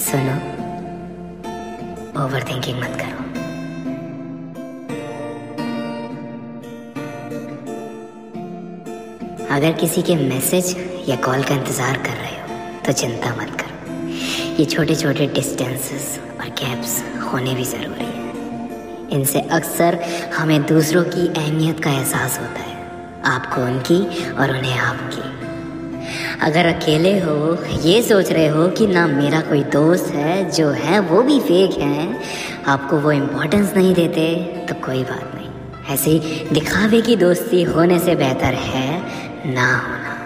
सुनो over thinking मत करो। अगर किसी के मैसेज या कॉल का इंतज़ार कर रहे हो तो चिंता मत करो। ये छोटे छोटे डिस्टेंसेस और गैप्स होने भी ज़रूरी है। इनसे अक्सर हमें दूसरों की अहमियत का एहसास होता है, आपको उनकी और उन्हें आपकी। अगर अकेले हो, ये सोच रहे हो कि ना मेरा कोई दोस्त है, जो है, वो भी फेक हैं, आपको वो इम्पोर्टेंस नहीं देते तो कोई बात नहीं। ऐसे ही दिखावे की दोस्ती होने से बेहतर है ना होना।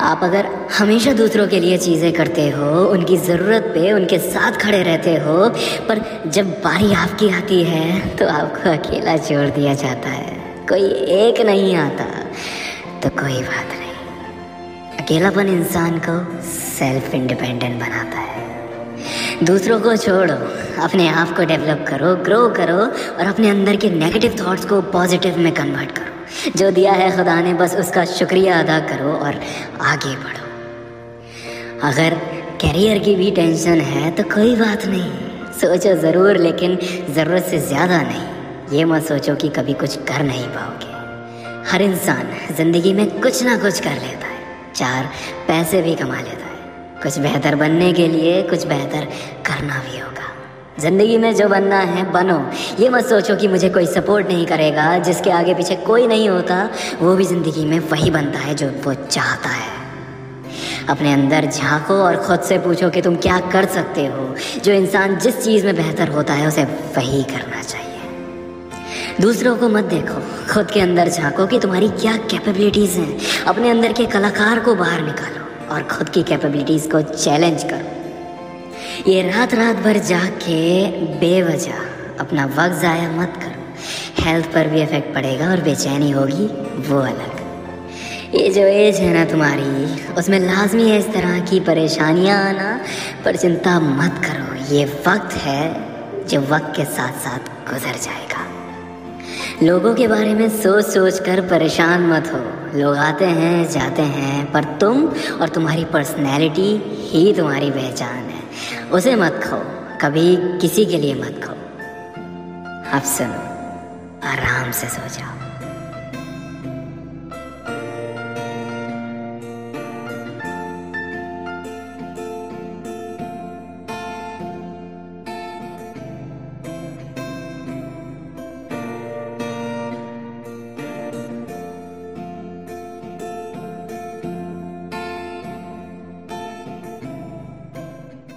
आप अगर हमेशा दूसरों के लिए चीज़ें करते हो, उनकी ज़रूरत पे उनके साथ खड़े रहते हो, पर जब बारी आपकी आती है तो आपको अकेला छोड़ दिया जाता है। कोई एक नहीं आता तो कोई बात अकेलापन इंसान को सेल्फ इंडिपेंडेंट बनाता है। दूसरों को छोड़ो, अपने आप को डेवलप करो ग्रो करो और अपने अंदर के नेगेटिव थॉट्स को पॉजिटिव में कन्वर्ट करो। जो दिया है खुदा ने, बस उसका शुक्रिया अदा करो और आगे बढ़ो। अगर करियर की भी टेंशन है तो कोई बात नहीं। सोचो ज़रूर, लेकिन ज़रूरत से ज़्यादा नहीं। ये मत सोचो कि कभी कुछ कर नहीं पाओगे। हर इंसान ज़िंदगी में कुछ ना कुछ कर लेता चार पैसे भी कमा लेता है। कुछ बेहतर बनने के लिए कुछ बेहतर करना भी होगा। ज़िंदगी में जो बनना है, बनो। ये मत सोचो कि मुझे कोई सपोर्ट नहीं करेगा। जिसके आगे पीछे कोई नहीं होता, वो भी ज़िंदगी में वही बनता है जो वो चाहता है। अपने अंदर झांको और खुद से पूछो कि तुम क्या कर सकते हो। जो इंसान जिस चीज़ में बेहतर होता है, उसे वही करना चाहिए। दूसरों को मत देखो। खुद के अंदर झांको कि तुम्हारी क्या कैपेबिलिटीज़ हैं। अपने अंदर के कलाकार को बाहर निकालो और खुद की कैपेबिलिटीज़ को चैलेंज करो। ये रात रात भर जाग के बेवजह अपना वक्त ज़ाया मत करो। हेल्थ पर भी इफ़ेक्ट पड़ेगा और बेचैनी होगी, वो अलग। ये जो एज है ना तुम्हारी, उसमें लाजमी है इस तरह की परेशानियाँ आना, पर चिंता मत करो। ये वक्त है जो वक्त के साथ साथ गुजर जाएगा। लोगों के बारे में सोच सोच कर परेशान मत हो। लोग आते हैं, जाते हैं, पर तुम और तुम्हारी पर्सनैलिटी ही तुम्हारी पहचान है। उसे मत खो कभी किसी के लिए मत खो अब सुनो, आराम से सो जाओ।